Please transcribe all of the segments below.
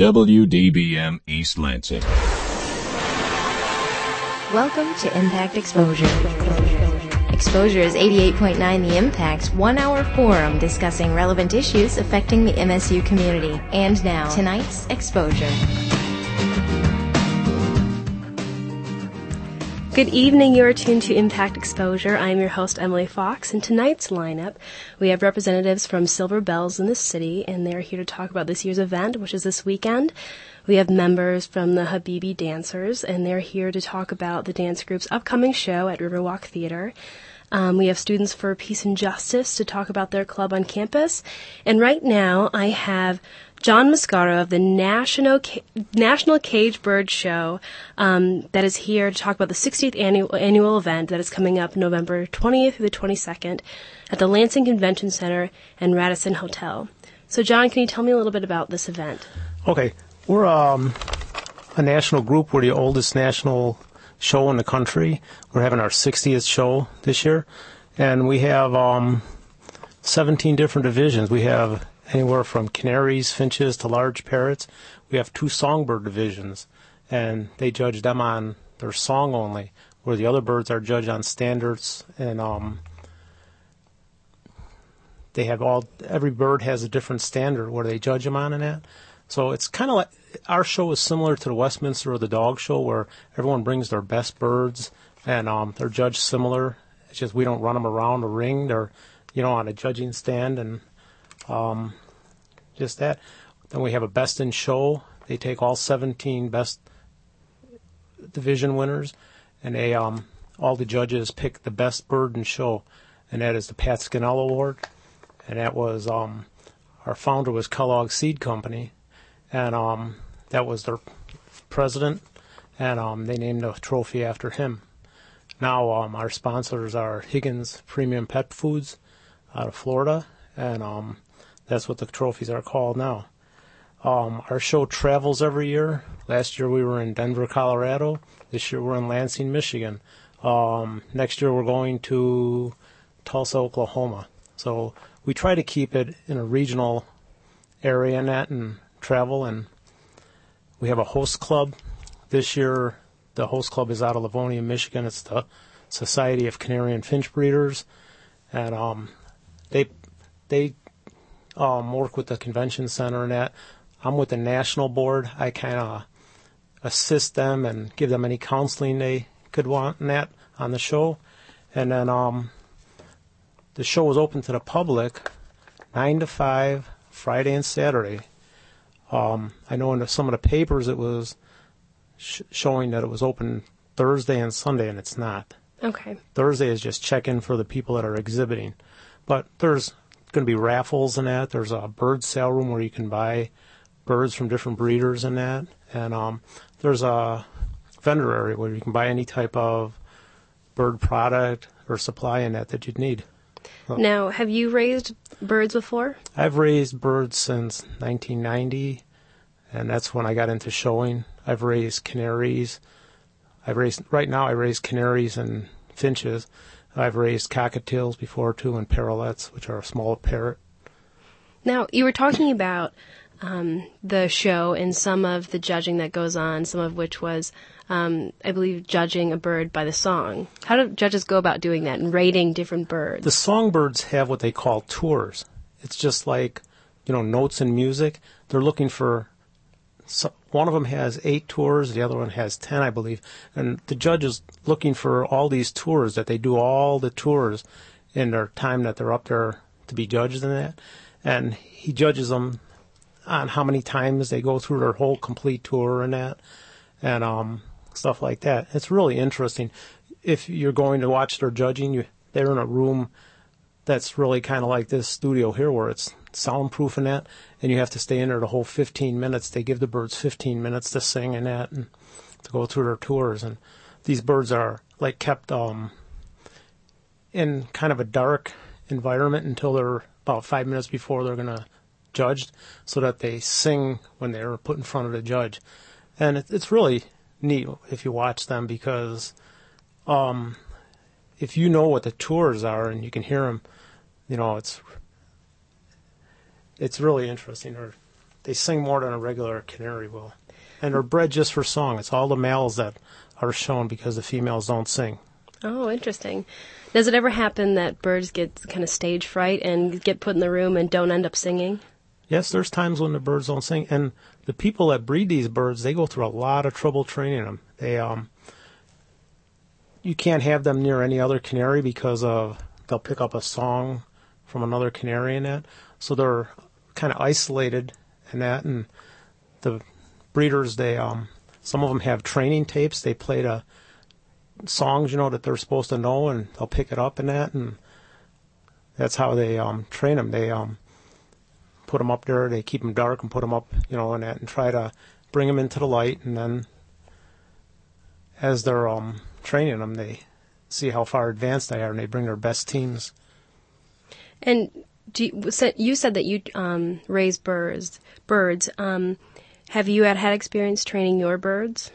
WDBM East Lansing. Welcome to Impact Exposure. Exposure is 88.9 The Impact's one hour forum discussing relevant issues affecting the MSU community. And now, tonight's Exposure. Good evening. You are tuned to Impact Exposure. I am your host, Emily Fox. In tonight's lineup, we have representatives from Silver Bells in the city, and they're here to talk about this year's event, which is this weekend. We have members from the Habibi Dancers, and they're here to talk about the dance group's upcoming show at Riverwalk Theater. Um, we have Students for Peace and Justice to talk about their club on campus. And right now, I have John Mascaro of the National National Cage Bird Show um, that is here to talk about the 60th annual annual event that is coming up November 20th through the 22nd at the Lansing Convention Center and Radisson Hotel. So, John, can you tell me a little bit about this event? Okay, we're um, a national group. We're the oldest national show in the country. We're having our 60th show this year, and we have um, 17 different divisions. We have anywhere from canaries, finches to large parrots. We have two songbird divisions, and they judge them on their song only, where the other birds are judged on standards and um, they have all every bird has a different standard where they judge them on and that. So it's kind of like our show is similar to the Westminster or the Dog Show, where everyone brings their best birds and um, they're judged similar. It's just we don't run them around a ring; they're you know on a judging stand and um, just that. Then we have a best in show. They take all 17 best division winners, and they um, all the judges pick the best bird in show, and that is the Pat Scannell Award, and that was um, our founder was Kellogg Seed Company, and um, that was their president, and um, they named the trophy after him. Now um, our sponsors are Higgins Premium Pet Foods out of Florida, and um, that's what the trophies are called now. Um, our show travels every year. Last year we were in Denver, Colorado. This year we're in Lansing, Michigan. Um, next year we're going to Tulsa, Oklahoma. So we try to keep it in a regional area and and travel. And we have a host club. This year the host club is out of Livonia, Michigan. It's the Society of Canary and Finch Breeders, and um, they they um, work with the convention center and that. I'm with the national board. I kind of assist them and give them any counseling they could want in that on the show. And then um, the show was open to the public, nine to five, Friday and Saturday. Um, I know in some of the papers it was sh- showing that it was open Thursday and Sunday, and it's not. Okay. Thursday is just check in for the people that are exhibiting, but there's going to be raffles and that. There's a bird sale room where you can buy birds from different breeders and that. And um, there's a vendor area where you can buy any type of bird product or supply in that that you'd need. Now, have you raised birds before? I've raised birds since 1990, and that's when I got into showing. I've raised canaries. I've raised right now. I raise canaries and finches. I've raised cockatiels before too, and parrotlets, which are a small parrot. Now, you were talking about um, the show and some of the judging that goes on, some of which was, um, I believe, judging a bird by the song. How do judges go about doing that and rating different birds? The songbirds have what they call tours. It's just like, you know, notes in music. They're looking for so one of them has eight tours, the other one has ten, I believe. And the judge is looking for all these tours that they do all the tours in their time that they're up there to be judged in that. And he judges them on how many times they go through their whole complete tour and that, and um, stuff like that. It's really interesting. If you're going to watch their judging, you they're in a room that's really kind of like this studio here, where it's soundproof and that, and you have to stay in there the whole 15 minutes. They give the birds 15 minutes to sing and that, and to go through their tours. And these birds are like kept um, in kind of a dark environment until they're about five minutes before they're gonna judged, so that they sing when they're put in front of the judge. And it, it's really neat if you watch them because um, if you know what the tours are and you can hear them, you know it's it's really interesting. Or they sing more than a regular canary will, and they're bred just for song. It's all the males that are shown because the females don't sing. Oh, interesting. Does it ever happen that birds get kind of stage fright and get put in the room and don't end up singing? Yes, there's times when the birds don't sing, and the people that breed these birds, they go through a lot of trouble training them. They um, you can't have them near any other canary because of they'll pick up a song from another canary in that, so they're kind of isolated in that, and the breeders they um, some of them have training tapes. They play the songs, you know, that they're supposed to know, and they'll pick it up in that, and that's how they um, train them. They um, put them up there. They keep them dark and put them up, you know, in that, and try to bring them into the light. And then, as they're um, training them, they see how far advanced they are, and they bring their best teams. And you, you said that you um, raise birds. Birds. Um, have you had had experience training your birds?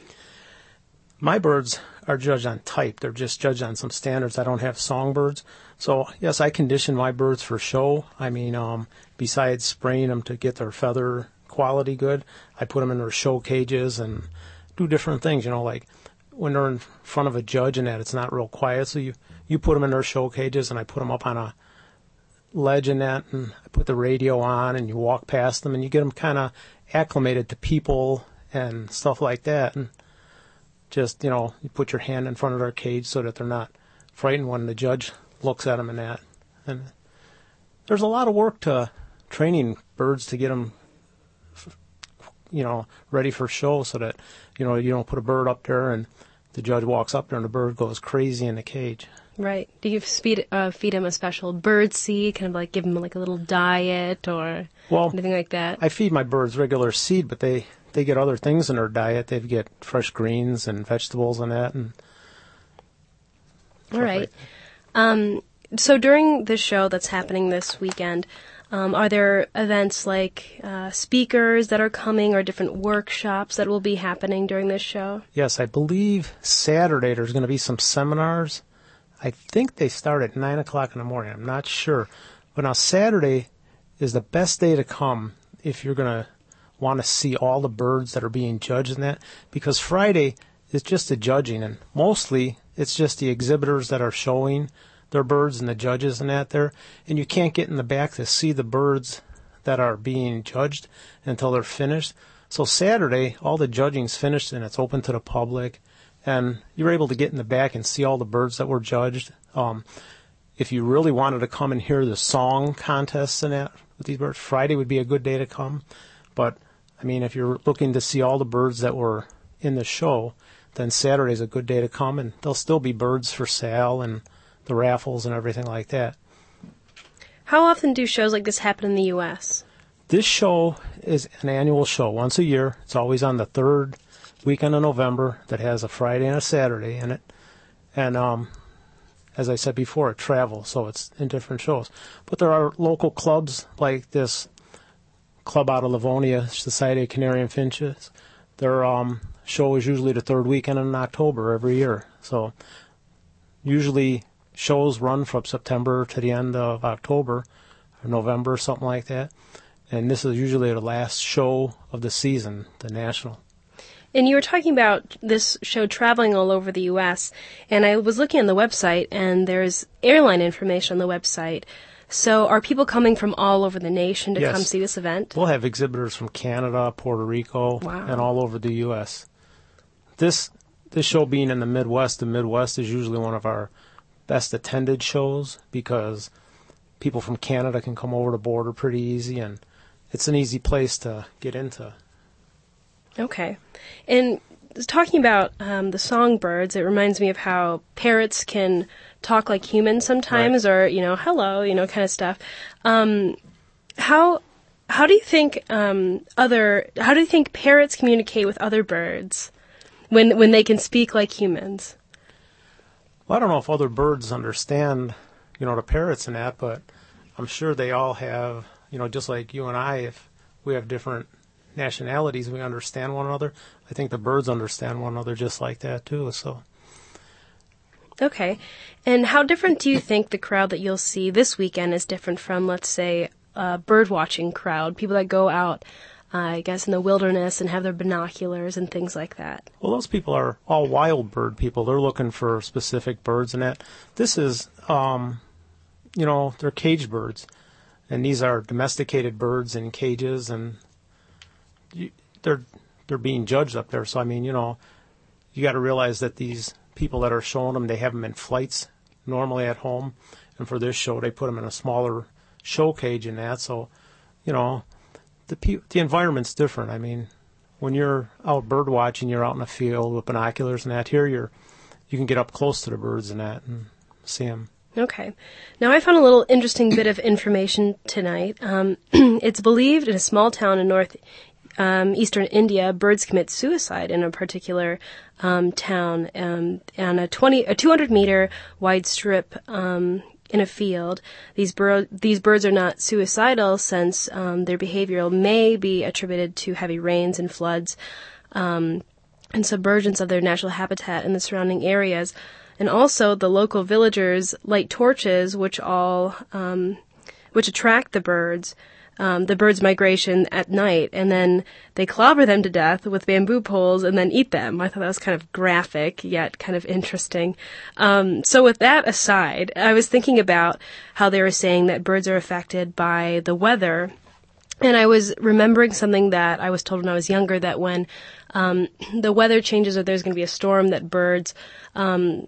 My birds are judged on type. They're just judged on some standards. I don't have songbirds. So, yes, I condition my birds for show. I mean, um, besides spraying them to get their feather quality good, I put them in their show cages and do different things, you know, like when they're in front of a judge and that it's not real quiet. So you, you put them in their show cages and I put them up on a that and I put the radio on and you walk past them and you get them kind of acclimated to people and stuff like that. And just, you know, you put your hand in front of their cage so that they're not frightened when the judge looks at them and that. And there's a lot of work to training birds to get them, you know, ready for show so that, you know, you don't put a bird up there and the judge walks up there and the bird goes crazy in the cage. Right. Do you feed uh, feed him a special bird seed, kind of like give him like a little diet or well, anything like that? I feed my birds regular seed, but they they get other things in their diet. They get fresh greens and vegetables and that. And all right. Like um, so during the show that's happening this weekend, um, are there events like uh, speakers that are coming or different workshops that will be happening during this show? Yes, I believe Saturday there's going to be some seminars. I think they start at 9 o'clock in the morning. I'm not sure. But now Saturday is the best day to come if you're going to want to see all the birds that are being judged in that because Friday is just the judging and mostly it's just the exhibitors that are showing their birds and the judges and that there. And you can't get in the back to see the birds that are being judged until they're finished. So Saturday, all the judging's finished and it's open to the public. And you're able to get in the back and see all the birds that were judged. Um, if you really wanted to come and hear the song contests and that with these birds, Friday would be a good day to come. But I mean, if you're looking to see all the birds that were in the show, then Saturday's a good day to come, and there'll still be birds for sale and the raffles and everything like that. How often do shows like this happen in the U.S.? This show is an annual show, once a year. It's always on the third weekend of November that has a Friday and a Saturday in it. And um, as I said before, it travels, so it's in different shows. But there are local clubs like this club out of Livonia, Society of Canary and Finches. Their um, show is usually the third weekend in October every year. So usually shows run from September to the end of October or November, something like that. And this is usually the last show of the season, the national. And you were talking about this show traveling all over the U.S., and I was looking on the website, and there's airline information on the website. So are people coming from all over the nation to yes. come see this event? We'll have exhibitors from Canada, Puerto Rico, wow. and all over the U.S. This this show being in the Midwest, the Midwest is usually one of our best attended shows because people from Canada can come over the border pretty easy and it's an easy place to get into. Okay. And talking about um, the songbirds, it reminds me of how parrots can talk like humans sometimes, right. or you know, hello, you know, kind of stuff. Um, how how do you think um, other how do you think parrots communicate with other birds when when they can speak like humans? Well, I don't know if other birds understand, you know, the parrots and that, but I'm sure they all have, you know, just like you and I, if we have different nationalities, we understand one another. I think the birds understand one another just like that too. So. Okay. And how different do you think the crowd that you'll see this weekend is different from, let's say, a bird watching crowd? People that go out I guess, in the wilderness and have their binoculars and things like that. Well, those people are all wild bird people. They're looking for specific birds and that. This is, um, you know, they're cage birds, and these are domesticated birds in cages, and you, they're they're being judged up there. So I mean, you know, you got to realize that these people that are showing them, they have them in flights normally at home, and for this show, they put them in a smaller show cage and that. So, you know, the the environment's different. I mean, when you're out bird watching, you're out in the field with binoculars and that. Here, you're you can get up close to the birds and that and see them. Okay. Now I found a little interesting bit of information tonight. Um, it's believed in a small town in north um, eastern India, birds commit suicide in a particular um, town, um, and a twenty a two hundred meter wide strip um, in a field. These, bur- these birds are not suicidal since um, their behavior may be attributed to heavy rains and floods um, and submergence of their natural habitat in the surrounding areas. And also, the local villagers light torches, which all um, which attract the birds um, the birds' migration at night, and then they clobber them to death with bamboo poles and then eat them. I thought that was kind of graphic, yet kind of interesting. Um, so, with that aside, I was thinking about how they were saying that birds are affected by the weather. And I was remembering something that I was told when I was younger that when um, the weather changes or there's going to be a storm, that birds um,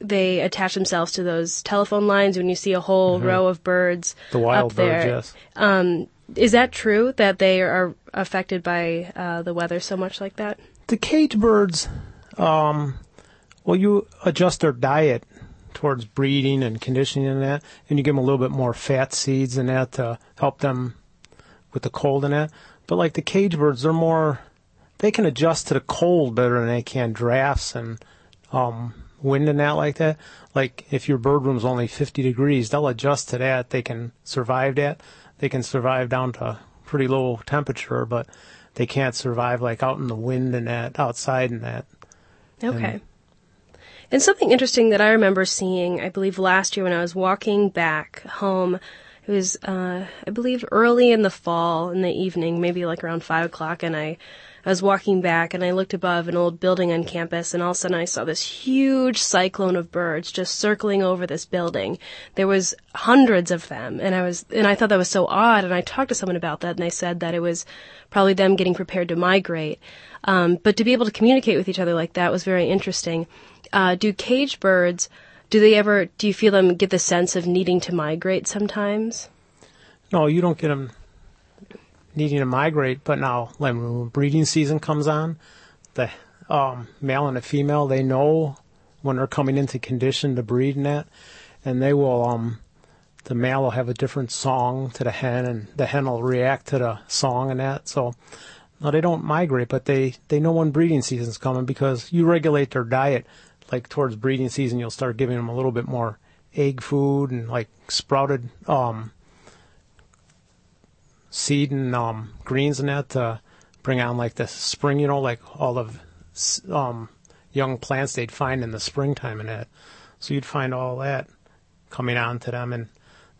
they attach themselves to those telephone lines when you see a whole mm-hmm. row of birds the wild up there. birds yes um, is that true that they are affected by uh, the weather so much like that the cage birds um, well you adjust their diet towards breeding and conditioning and that and you give them a little bit more fat seeds and that to help them with the cold and that but like the cage birds they're more they can adjust to the cold better than they can drafts and um, wind and that like that. Like if your bird room's only 50 degrees, they'll adjust to that. They can survive that. They can survive down to pretty low temperature, but they can't survive like out in the wind and that outside and that. Okay. And, and something interesting that I remember seeing, I believe last year when I was walking back home, it was, uh, I believe early in the fall in the evening, maybe like around five o'clock, and I I was walking back and I looked above an old building on campus and all of a sudden I saw this huge cyclone of birds just circling over this building. There was hundreds of them and I was, and I thought that was so odd and I talked to someone about that and they said that it was probably them getting prepared to migrate. Um, but to be able to communicate with each other like that was very interesting. Uh, do cage birds, do they ever, do you feel them get the sense of needing to migrate sometimes? No, you don't get them needing to migrate. But now, when breeding season comes on, the um, male and the female, they know when they're coming into condition to breed and that, and they will. Um, the male will have a different song to the hen, and the hen will react to the song and that. So, now they don't migrate, but they they know when breeding season's coming because you regulate their diet. Like towards breeding season, you'll start giving them a little bit more egg food and like sprouted um, seed and um, greens in that to bring on like the spring, you know, like all of um, young plants they'd find in the springtime and that. So you'd find all that coming on to them and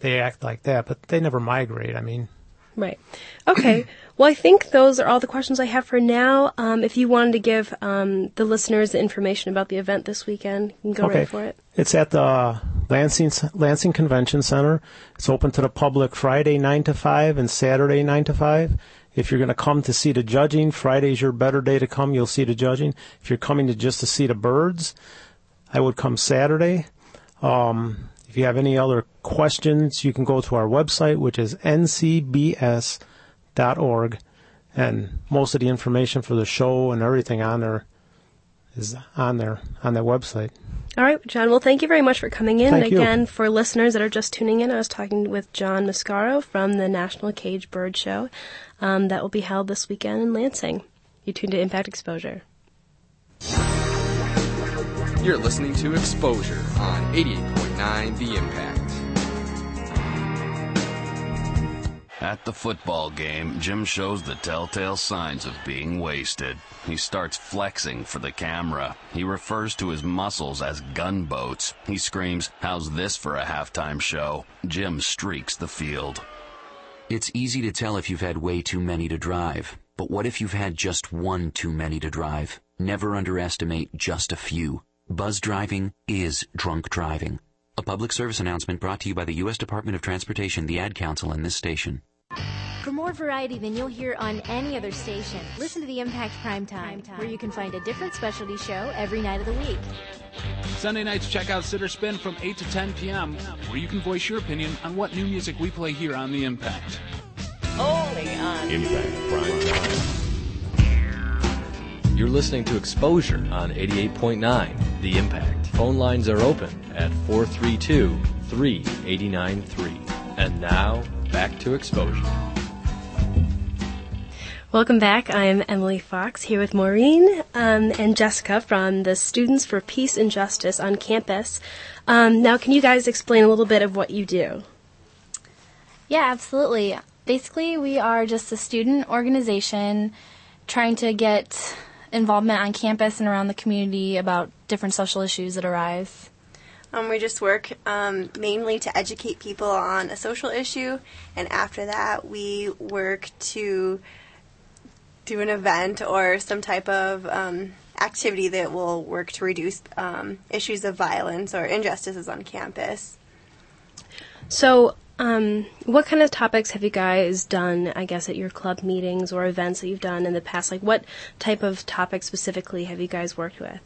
they act like that, but they never migrate. I mean, Right. Okay. well, I think those are all the questions I have for now. Um, if you wanted to give um, the listeners the information about the event this weekend, you can go okay. right for it. It's at the Lansing Lansing Convention Center. It's open to the public Friday nine to five and Saturday nine to five. If you're going to come to see the judging, Friday's your better day to come. You'll see the judging. If you're coming to just to see the birds, I would come Saturday. Um, if you have any other questions, you can go to our website, which is ncbs.org, and most of the information for the show and everything on there is on their on their website. All right, John. Well, thank you very much for coming in. Thank Again, you. for listeners that are just tuning in, I was talking with John Mascaro from the National Cage Bird Show um, that will be held this weekend in Lansing. You tuned to Impact Exposure. You're listening to Exposure on 88.9 The Impact. At the football game, Jim shows the telltale signs of being wasted. He starts flexing for the camera. He refers to his muscles as gunboats. He screams, How's this for a halftime show? Jim streaks the field. It's easy to tell if you've had way too many to drive, but what if you've had just one too many to drive? Never underestimate just a few. Buzz driving is drunk driving. A public service announcement brought to you by the U.S. Department of Transportation, the Ad Council, and this station. For more variety than you'll hear on any other station, listen to the Impact Prime Time, where you can find a different specialty show every night of the week. Sunday nights, check out Sitter Spin from 8 to 10 p.m., where you can voice your opinion on what new music we play here on The Impact. Only on Impact Prime Time. You're listening to Exposure on 88.9 The Impact. Phone lines are open at 432 3893. And now, back to Exposure. Welcome back. I'm Emily Fox here with Maureen um, and Jessica from the Students for Peace and Justice on campus. Um, now, can you guys explain a little bit of what you do? Yeah, absolutely. Basically, we are just a student organization trying to get involvement on campus and around the community about different social issues that arise. Um, we just work um, mainly to educate people on a social issue, and after that, we work to do an event or some type of um, activity that will work to reduce um, issues of violence or injustices on campus. So, um, what kind of topics have you guys done, I guess, at your club meetings or events that you've done in the past? Like, what type of topics specifically have you guys worked with?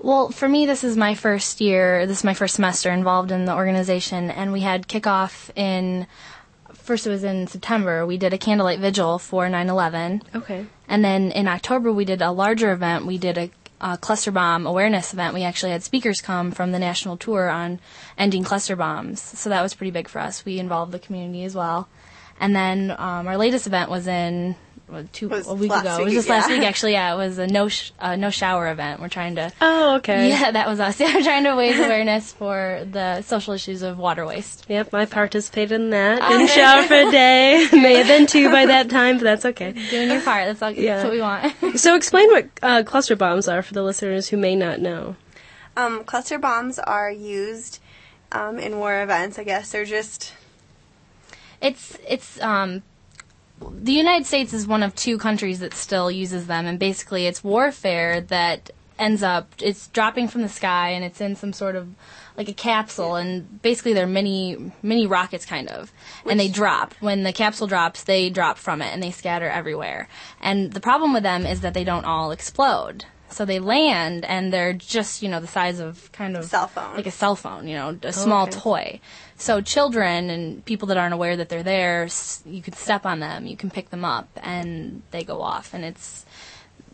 Well, for me, this is my first year, this is my first semester involved in the organization, and we had kickoff in first it was in September. We did a candlelight vigil for 9/11. Okay. And then in October we did a larger event. We did a, a, cluster bomb awareness event. We actually had speakers come from the national tour on ending cluster bombs. So that was pretty big for us. We involved the community as well. And then um, our latest event was in two was a week last ago. it was week, just last week actually. Yeah, it was a no sh- uh, no shower event. We're trying to Oh, okay. yeah, that was us. Yeah, we're trying to raise awareness for the social issues of water waste. Yep, I participated in that. Didn't shower for a day. May have been two by that time, but that's okay. Doing your part. That's, all, Yeah. that's what we want. So, explain what uh, cluster bombs are for the listeners who may not know. Um, cluster bombs are used um, in war events. I guess they're just It's it's um the United States is one of two countries that still uses them and basically it's warfare that ends up it's dropping from the sky and it's in some sort of like a capsule and basically they're mini mini rockets kind of. And they drop. When the capsule drops they drop from it and they scatter everywhere. And the problem with them is that they don't all explode. So they land and they're just you know the size of kind of Cell phone. like a cell phone you know a oh, small okay. toy so children and people that aren't aware that they're there you can step on them you can pick them up and they go off and it's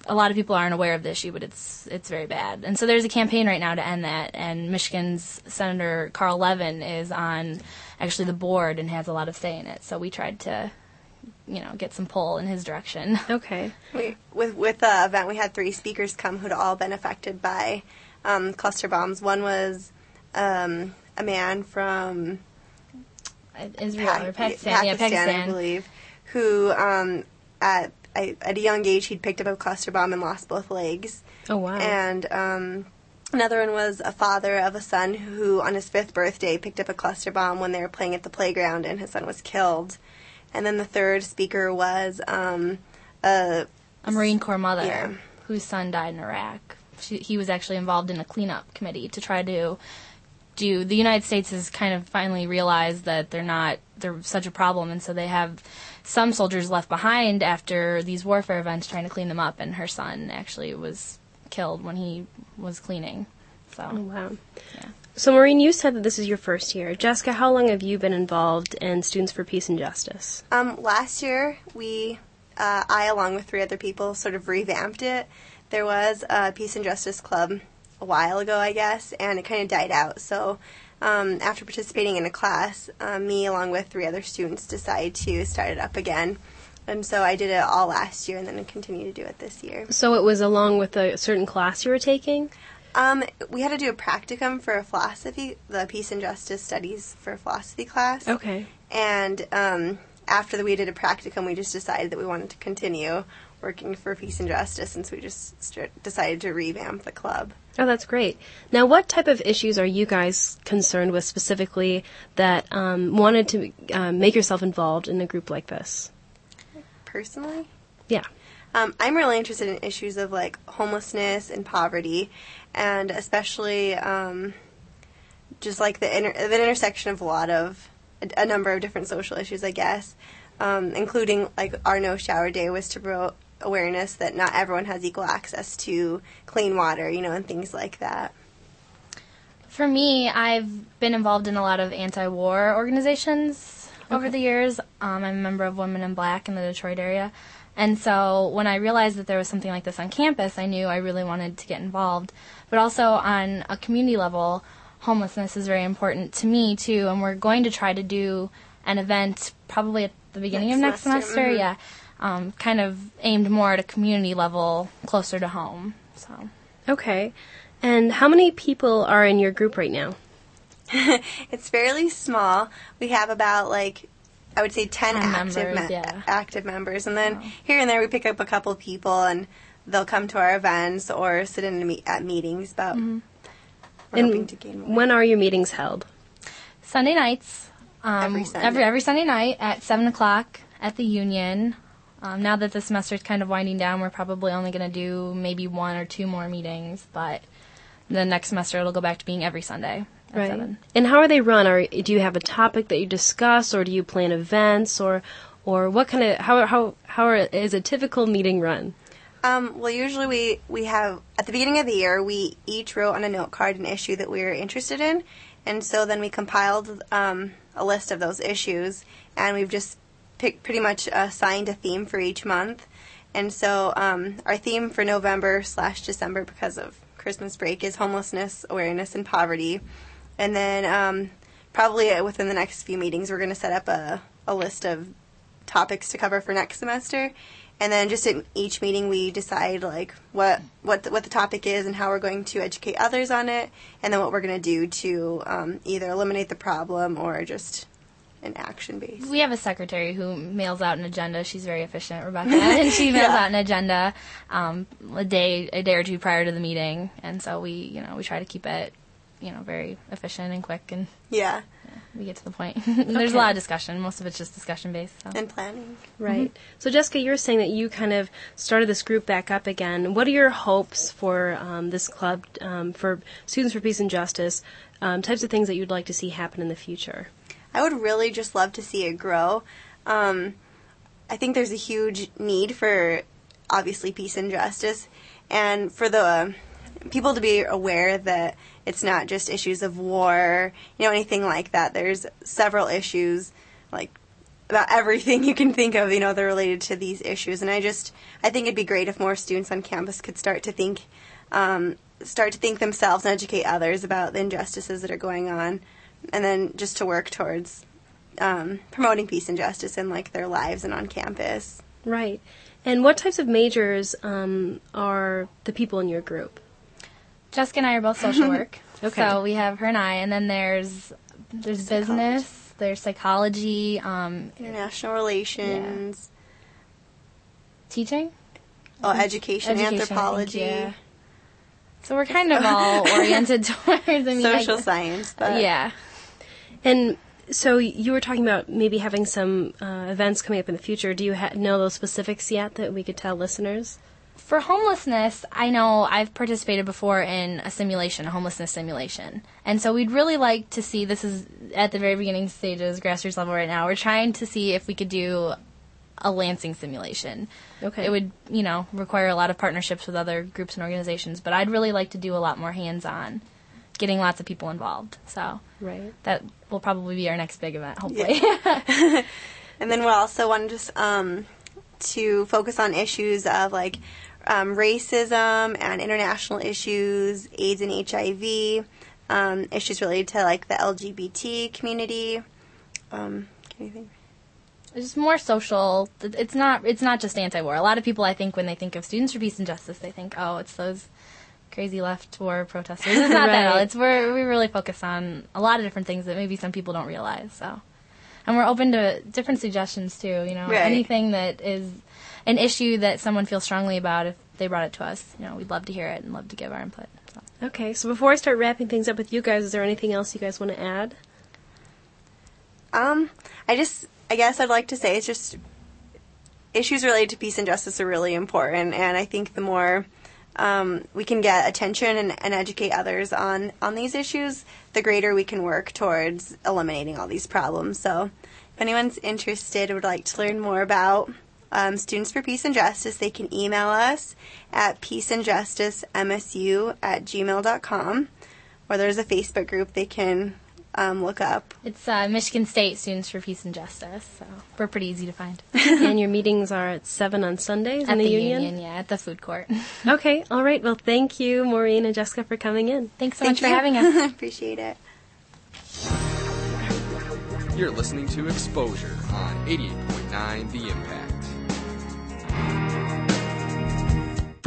a lot of people aren't aware of the issue, but it's it's very bad. And so there's a campaign right now to end that. And Michigan's Senator Carl Levin is on actually the board and has a lot of say in it. So we tried to, you know, get some pull in his direction. Okay. we, with with the event. We had three speakers come who'd all been affected by um, cluster bombs. One was um, a man from Israel or Pakistan, yeah, Pakistan. I believe, who um, at I, at a young age he'd picked up a cluster bomb and lost both legs. Oh, wow. And um, another one was a father of a son who, on his fifth birthday, picked up a cluster bomb when they were playing at the playground, and his son was killed. And then the third speaker was um, a a Marine Corps mother Yeah. whose son died in Iraq. She, he was actually involved in a cleanup committee to try to do. The United States has kind of finally realized that they're not they're such a problem, and so they have some soldiers left behind after these warfare events trying to clean them up. And her son actually was killed when he was cleaning. So Oh, wow. So, Maureen, you said that this is your first year. Jessica, how long have you been involved in Students for Peace and Justice? Um, last year, we, uh, I, along with three other people, sort of revamped it. There was a Peace and Justice Club a while ago, I guess, and it kind of died out. So, um, after participating in a class, uh, me, along with three other students, decided to start it up again. And so I did it all last year and then continue to do it this year. So, it was along with a certain class you were taking? Um, we had to do a practicum for a philosophy, the Peace and Justice Studies for philosophy class. Okay. And um, after that we did a practicum, we just decided that we wanted to continue working for peace and justice, and so we just st- decided to revamp the club. Oh, that's great. Now, what type of issues are you guys concerned with specifically that um, wanted to um, make yourself involved in a group like this? Personally, Yeah. um, I'm really interested in issues of like homelessness and poverty, and especially um, just like the inter- the intersection of a lot of a, a number of different social issues, I guess, um, including like our No Shower Day was to promote awareness that not everyone has equal access to clean water, you know, and things like that. For me, I've been involved in a lot of anti-war organizations over the years. Um, I'm a member of Women in Black in the Detroit area. And so when I realized that there was something like this on campus, I knew I really wanted to get involved. But also on a community level, homelessness is very important to me too. And we're going to try to do an event probably at the beginning Next of next semester, semester. mhm. Yeah, um, kind of aimed more at a community level, closer to home. So Okay. And how many people are in your group right now? it's fairly small. We have about like I would say 10, 10 active members, me- yeah. active members and then here and there we pick up a couple people and they'll come to our events or sit in a me- at meetings but we're hoping And to gain more. when are your meetings held? Sunday nights. Um, Every Sunday. Every, every Sunday night at 7 o'clock at the Union. Um, now that the semester is kind of winding down, we're probably only going to do maybe one or two more meetings, but the next semester it'll go back to being every Sunday at 7. And how are they run? Are do you have a topic that you discuss, or do you plan events, or or what kind of how how how are, is a typical meeting run? Um, well, usually we, we have, at the beginning of the year, we each wrote on a note card an issue that we were interested in. And so then we compiled um, a list of those issues, and we've just picked pretty much assigned a theme for each month. And so um, our theme for November slash December, because of Christmas break, is homelessness, awareness, and poverty. And then um, probably uh, within the next few meetings, we're going to set up a, a list of topics to cover for next semester and then just in each meeting we decide like what what the, what the topic is and how we're going to educate others on it and then what we're going to do to um, either eliminate the problem or just an action based. We have a secretary who mails out an agenda. She's very efficient, Rebecca, and she mails Yeah. out an agenda um, a day a day or two prior to the meeting, and so we you know we try to keep it you know very efficient and quick, and yeah we get to the point. There's a lot of discussion. Most of it's just discussion based. So. and planning Right. So, Jessica, you were saying that you kind of started this group back up again. What are your hopes for um, this club, um, for Students for Peace and Justice, um, types of things that you'd like to see happen in the future? I would really just love to see it grow. Um, I think there's a huge need for obviously peace and justice, and for the people to be aware that it's not just issues of war, you know, anything like that. There's several issues, like about everything you can think of, you know, that are related to these issues. And I just, I think it'd be great if more students on campus could start to think, um, start to think themselves and educate others about the injustices that are going on, and then just to work towards um, promoting peace and justice in like their lives and on campus. Right. And what types of majors um, are the people in your group? Jessica and I are both social work. Okay. So we have her and I, and then there's there's business, there's psychology, um, International relations, teaching, oh, education, Education, I think, anthropology, yeah. So we're kind of all oriented towards I mean, social I, science. But Yeah. And so you were talking about maybe having some uh, events coming up in the future. Do you ha- know those specifics yet that we could tell listeners? For homelessness, I know I've participated before in a simulation, a homelessness simulation. And so we'd really like to see this is at the very beginning stages, grassroots level right now. We're trying to see if we could do a Lansing simulation. Okay. It would, you know, require a lot of partnerships with other groups and organizations, but I'd really like to do a lot more hands-on, getting lots of people involved. So Right. that will probably be our next big event, hopefully. And then we'll also want to, um, to focus on issues of like um, racism and international issues, AIDS and HIV, um, issues related to like the LGBT community. Um, can you think? It's more social. It's not. It's not just anti-war. A lot of people, I think, when they think of Students for Peace and Justice, they think, oh, it's those crazy left war protesters. It's not that at all. Right. It's where we really focus on a lot of different things that maybe some people don't realize. So, and we're open to different suggestions too. You know, Right. anything that is an issue that someone feels strongly about, if they brought it to us, you know, we'd love to hear it and love to give our input. So. Okay, so before I start wrapping things up with you guys, is there anything else you guys want to add? Um, I just, I guess I'd like to say it's just issues related to peace and justice are really important, and I think the more um, we can get attention and, and educate others on on these issues, the greater we can work towards eliminating all these problems. So, if anyone's interested would like to learn more about um, Students for Peace and Justice, they can email us at peaceandjusticemsu at gmail.com, or there's a Facebook group they can um, look up. It's uh, Michigan State Students for Peace and Justice, so we're pretty easy to find. and your meetings are at 7 on Sundays at in the, the Union? Union? Yeah, at the food court. okay, all right. Well, thank you, Maureen and Jessica, for coming in. Thanks so Thank much for having us. Appreciate it. You're listening to Exposure on 88.9 The Impact.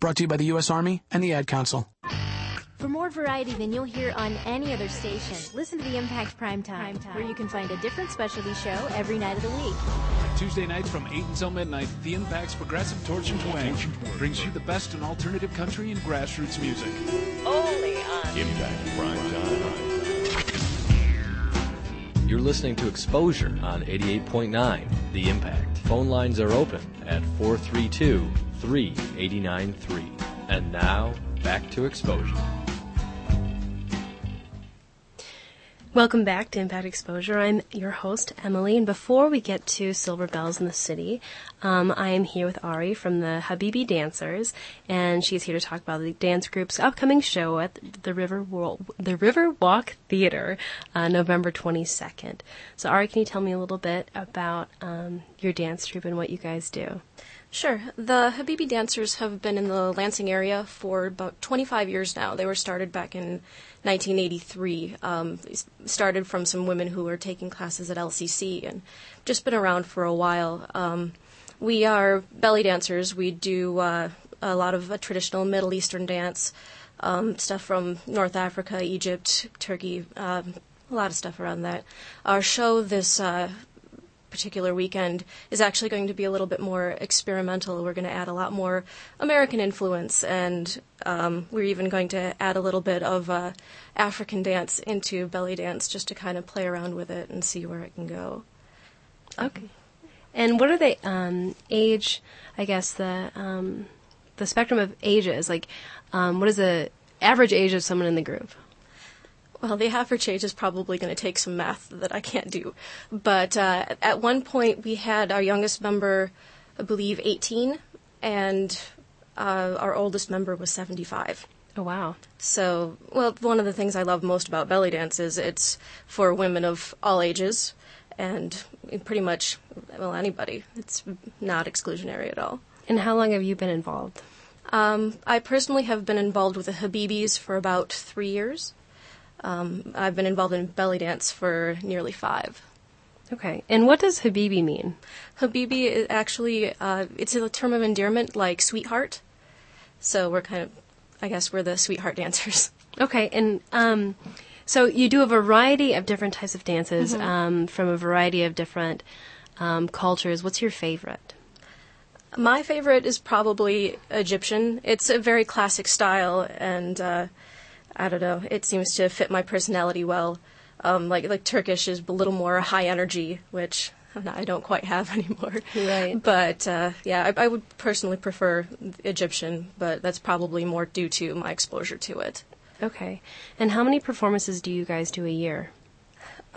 Brought to you by the U.S. Army and the Ad Council. For more variety than you'll hear on any other station, listen to the Impact Primetime, Primetime, where you can find a different specialty show every night of the week. Tuesday nights from 8 until midnight, The Impact's Progressive Torch and Twang brings you the best in alternative country and grassroots music. Only on Impact Prime Time. You're listening to Exposure on 88.9 The Impact. Phone lines are open at 432 389 3. And now, back to Exposure. Welcome back to Impact Exposure. I'm your host, Emily, and before we get to Silver Bells in the City, um, I am here with Ari from the Habibi Dancers, and she's here to talk about the dance group's upcoming show at the River Wo- the River Walk Theater, uh, November 22nd. So, Ari, can you tell me a little bit about um, your dance troupe and what you guys do? Sure. The Habibi dancers have been in the Lansing area for about 25 years now. They were started back in 1983. Um, started from some women who were taking classes at LCC and just been around for a while. Um, we are belly dancers. We do uh, a lot of uh, traditional Middle Eastern dance, um, stuff from North Africa, Egypt, Turkey, um, a lot of stuff around that. Our show this uh, particular weekend is actually going to be a little bit more experimental. We're going to add a lot more American influence, and um, we're even going to add a little bit of uh, African dance into belly dance just to kind of play around with it and see where it can go. Okay. And what are they um, age? I guess the um, the spectrum of ages. Like, um, what is the average age of someone in the group? Well, the average age is probably going to take some math that I can't do. But uh, at one point, we had our youngest member, I believe, 18, and uh, our oldest member was 75. Oh, wow. So, well, one of the things I love most about belly dance is it's for women of all ages and pretty much, well, anybody. It's not exclusionary at all. And how long have you been involved? Um, I personally have been involved with the Habibis for about three years. Um, I've been involved in belly dance for nearly five. Okay. And what does Habibi mean? Habibi is actually uh, it's a term of endearment like sweetheart. So we're kind of, I guess, we're the sweetheart dancers. Okay. And um, so you do a variety of different types of dances Mhm. um, from a variety of different um, cultures. What's your favorite? My favorite is probably Egyptian. It's a very classic style, and uh, I don't know. It seems to fit my personality well. Um, like like Turkish is a little more high energy, which I don't quite have anymore. Right. But uh, yeah, I, I would personally prefer Egyptian, but that's probably more due to my exposure to it. Okay. And how many performances do you guys do a year?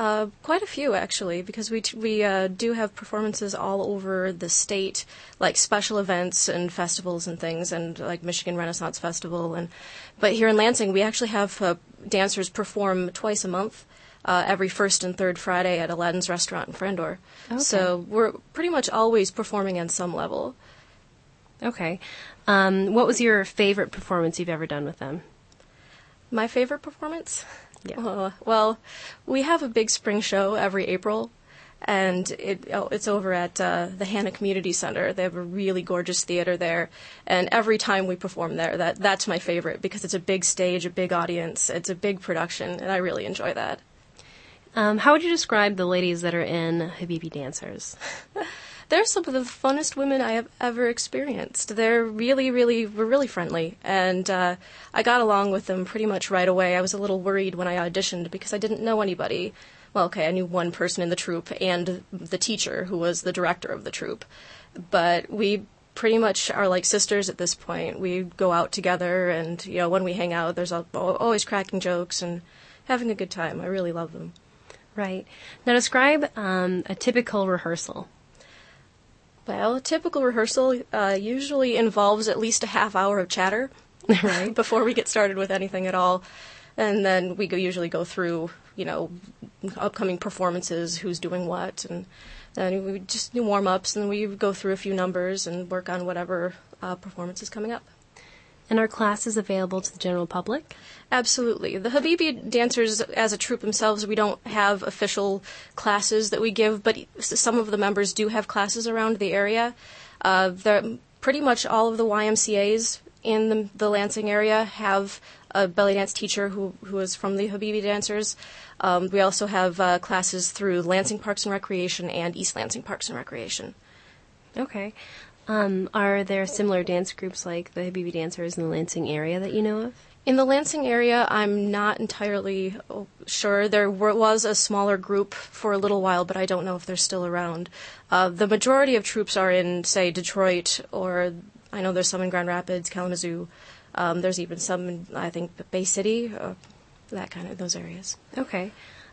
Uh, quite a few actually, because we t- we uh, do have performances all over the state, like special events and festivals and things, and like Michigan Renaissance Festival. And but here in Lansing, we actually have uh, dancers perform twice a month, uh, every first and third Friday at Aladdin's Restaurant in Frandor. Okay. So we're pretty much always performing on some level. Okay. Um, what was your favorite performance you've ever done with them? My favorite performance? Yeah. Uh, well, we have a big spring show every April, and it, oh, it's over at uh, the Hannah Community Center. They have a really gorgeous theater there, and every time we perform there, that that's my favorite because it's a big stage, a big audience, it's a big production, and I really enjoy that. Um, how would you describe the ladies that are in Habibi Dancers? They're some of the funnest women I have ever experienced. They're really, really, we're really friendly, and uh, I got along with them pretty much right away. I was a little worried when I auditioned because I didn't know anybody. Well, okay, I knew one person in the troupe and the teacher who was the director of the troupe, but we pretty much are like sisters at this point. We go out together, and you know, when we hang out, there's always cracking jokes and having a good time. I really love them. Right. Now, describe um, a typical rehearsal. Well, a typical rehearsal uh, usually involves at least a half hour of chatter right. before we get started with anything at all. And then we go, usually go through, you know, upcoming performances, who's doing what, and then we just do warm ups, and we go through a few numbers and work on whatever uh, performance is coming up. And are classes available to the general public? Absolutely. The Habibi dancers, as a troupe themselves, we don't have official classes that we give, but some of the members do have classes around the area. Uh, pretty much all of the YMCA's in the, the, Lansing area have a belly dance teacher who, who is from the Habibi dancers. Um, we also have uh, classes through Lansing Parks and Recreation and East Lansing Parks and Recreation. Okay. Um, are there similar dance groups like the Habibi Dancers in the Lansing area that you know of? In the Lansing area, I'm not entirely oh, sure. There were, was a smaller group for a little while, but I don't know if they're still around. Uh, the majority of troops are in, say, Detroit, or I know there's some in Grand Rapids, Kalamazoo. Um, there's even some in, I think, Bay City, uh, that kind of those areas. Okay.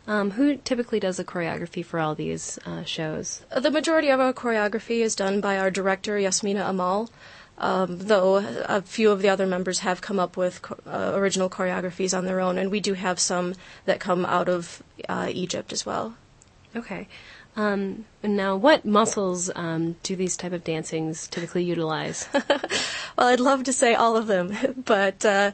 Um, who typically does the choreography for all these uh, shows? The majority of our choreography is done by our director, Yasmina Amal. Um, though a few of the other members have come up with uh, original choreographies on their own, and we do have some that come out of uh, Egypt as well. Okay. Um, now, what muscles um, do these type of dancings typically utilize? well, I'd love to say all of them, but uh,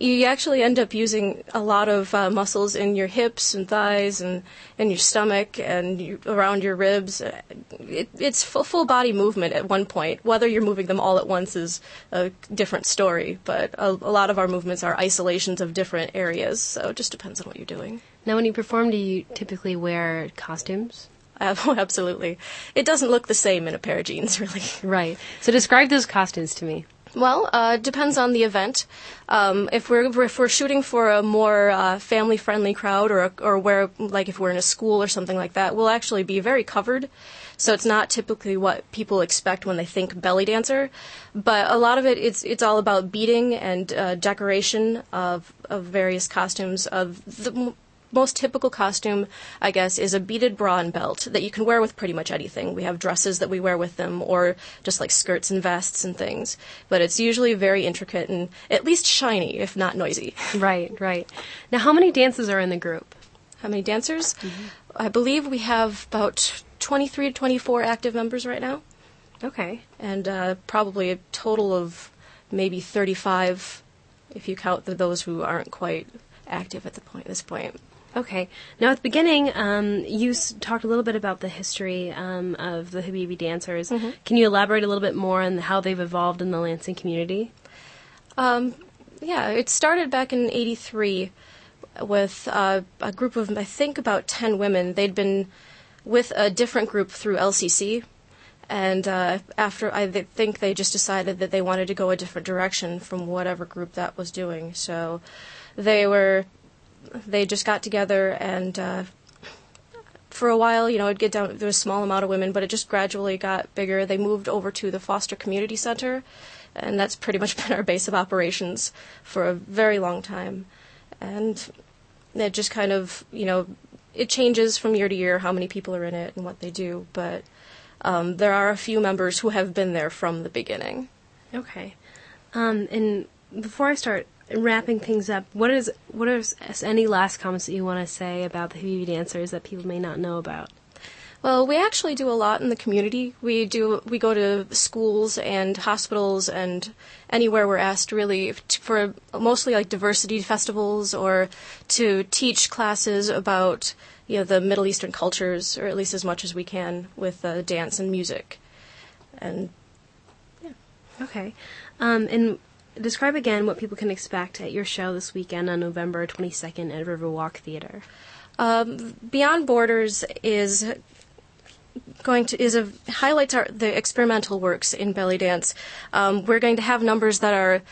you actually end up using a lot of uh, muscles in your hips and thighs and in your stomach and you, around your ribs. It, it's full, full body movement at one point. Whether you're moving them all at once is a different story, but a, a lot of our movements are isolations of different areas, so it just depends on what you're doing. Now, when you perform, do you typically wear costumes? Oh, absolutely. It doesn't look the same in a pair of jeans, really. Right. So describe those costumes to me. Well, uh, depends on the event. Um, if we're if we're shooting for a more uh, family friendly crowd, or or where like if we're in a school or something like that, we'll actually be very covered. So it's not typically what people expect when they think belly dancer, but a lot of it it's it's all about beading and uh, decoration of of various costumes. Of the most typical costume, I guess, is a beaded bra and belt that you can wear with pretty much anything. We have dresses that we wear with them, or just like skirts and vests and things. But it's usually very intricate and at least shiny, if not noisy. Right, right. Now, how many dances are in the group? How many dancers? Mm-hmm. I believe we have about 23 to 24 active members right now. Okay. And uh, probably a total of maybe 35 if you count the, those who aren't quite active at the point this point. Okay. Now, at the beginning, um, you s- talked a little bit about the history um, of the Habibi dancers. Mm-hmm. Can you elaborate a little bit more on how they've evolved in the Lansing community? Um, yeah, it started back in '83 with uh, a group of, I think, about 10 women. They'd been with a different group through LCC. And uh, after, I th- think they just decided that they wanted to go a different direction from whatever group that was doing. So they were they just got together and uh, for a while, you know, it'd get down. There was a small amount of women, but it just gradually got bigger. They moved over to the Foster Community Center, and that's pretty much been our base of operations for a very long time. And it just kind of, you know, it changes from year to year how many people are in it and what they do, but um, there are a few members who have been there from the beginning. Okay. Um, and before I start wrapping things up, what is what are any last comments that you want to say about the Habibi dancers that people may not know about? Well, we actually do a lot in the community. We do we go to schools and hospitals and anywhere we're asked really for mostly like diversity festivals or to teach classes about you know the Middle Eastern cultures or at least as much as we can with uh, dance and music. And yeah. Okay. Um, and describe again what people can expect at your show this weekend on November 22nd at Riverwalk Theater. Um, Beyond Borders is going to is a highlights our, the experimental works in belly dance. Um, we're going to have numbers that are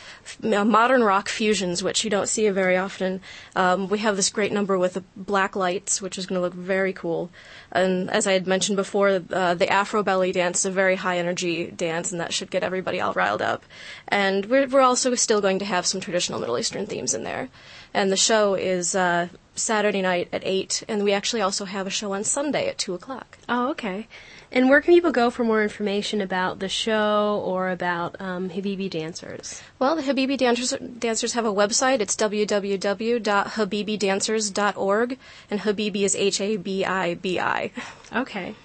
modern rock fusions, which you don't see very often. Um, we have this great number with the black lights, which is going to look very cool. And as I had mentioned before, uh, the Afro belly dance is a very high energy dance, and that should get everybody all riled up. And we're, we're also still going to have some traditional Middle Eastern themes in there. And the show is uh, Saturday night at 8, and we actually also have a show on Sunday at 2 o'clock. Oh, okay. And where can people go for more information about the show or about um, Habibi Dancers? Well, the Habibi Dancers, Dancers have a website. It's www.habibidancers.org, and Habibi is H A B I B I. Okay.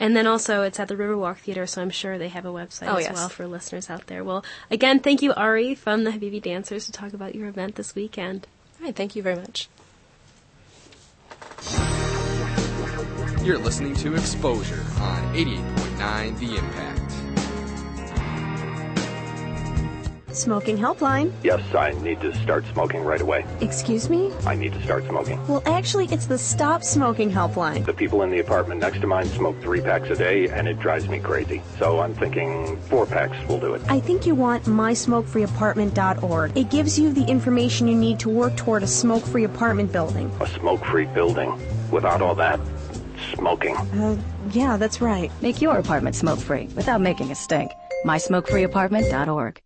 And then also it's at the Riverwalk Theater, so I'm sure they have a website oh, as yes. well for listeners out there. Well, again, thank you, Ari, from the Habibi Dancers, to talk about your event this weekend. All right, thank you very much. You're listening to Exposure on 88.9 The Impact. Smoking helpline. Yes, I need to start smoking right away. Excuse me? I need to start smoking. Well, actually, it's the Stop Smoking helpline. The people in the apartment next to mine smoke three packs a day, and it drives me crazy. So I'm thinking four packs will do it. I think you want mysmokefreeapartment.org. It gives you the information you need to work toward a smoke free apartment building. A smoke free building? Without all that smoking? Uh, yeah, that's right. Make your apartment smoke free without making a stink. mysmokefreeapartment.org.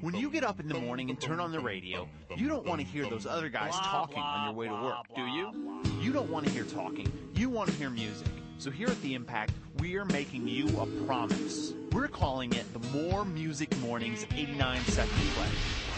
When you get up in the morning and turn on the radio, you don't want to hear those other guys talking on your way to work, do you? You don't want to hear talking. You want to hear music. So here at The Impact, we are making you a promise. We're calling it the More Music Mornings 89 Second Pledge.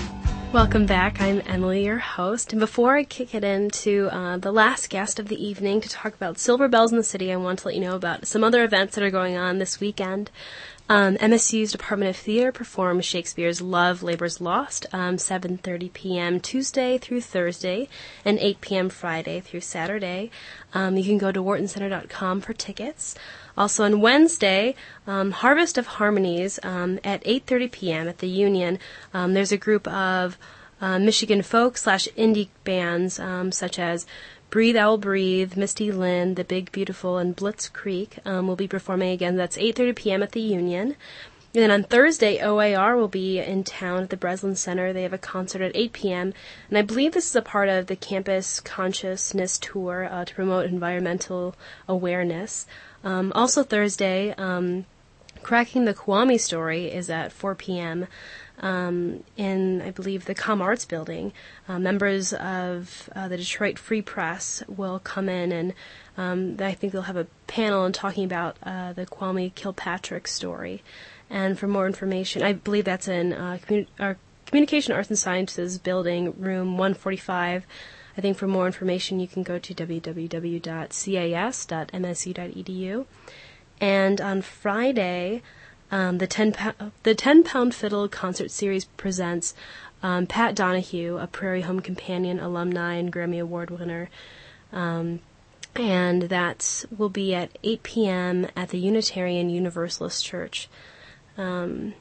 Welcome back. I'm Emily, your host. And before I kick it into uh, the last guest of the evening to talk about Silver Bells in the City, I want to let you know about some other events that are going on this weekend. Um, MSU's Department of Theater performs Shakespeare's Love's Labor's Lost, um, 7.30 p.m. Tuesday through Thursday, and 8 p.m. Friday through Saturday. Um, you can go to whartoncenter.com for tickets. Also on Wednesday, um, Harvest of Harmonies um, at 8:30 p.m. at the Union. Um, there's a group of uh, Michigan folk slash indie bands um, such as Breathe Owl Breathe, Misty Lynn, The Big Beautiful, and Blitz Creek um, will be performing again. That's 8:30 p.m. at the Union. And then on Thursday, OAR will be in town at the Breslin Center. They have a concert at 8 p.m. And I believe this is a part of the Campus Consciousness Tour uh, to promote environmental awareness. Um, also Thursday, um, Cracking the Kwame Story is at 4 p.m. Um, in, I believe, the Com Arts Building. Uh, members of uh, the Detroit Free Press will come in and um, I think they'll have a panel and talking about uh, the Kwame Kilpatrick story. And for more information, I believe that's in uh, our Communication Arts and Sciences Building, room 145. I think for more information, you can go to www.cas.msu.edu. And on Friday, um, the 10 pound, the 10 pound fiddle concert series presents um, Pat Donohue, a Prairie Home Companion alumni and Grammy Award winner. Um, and that will be at 8 p.m. at the Unitarian Universalist Church. Um,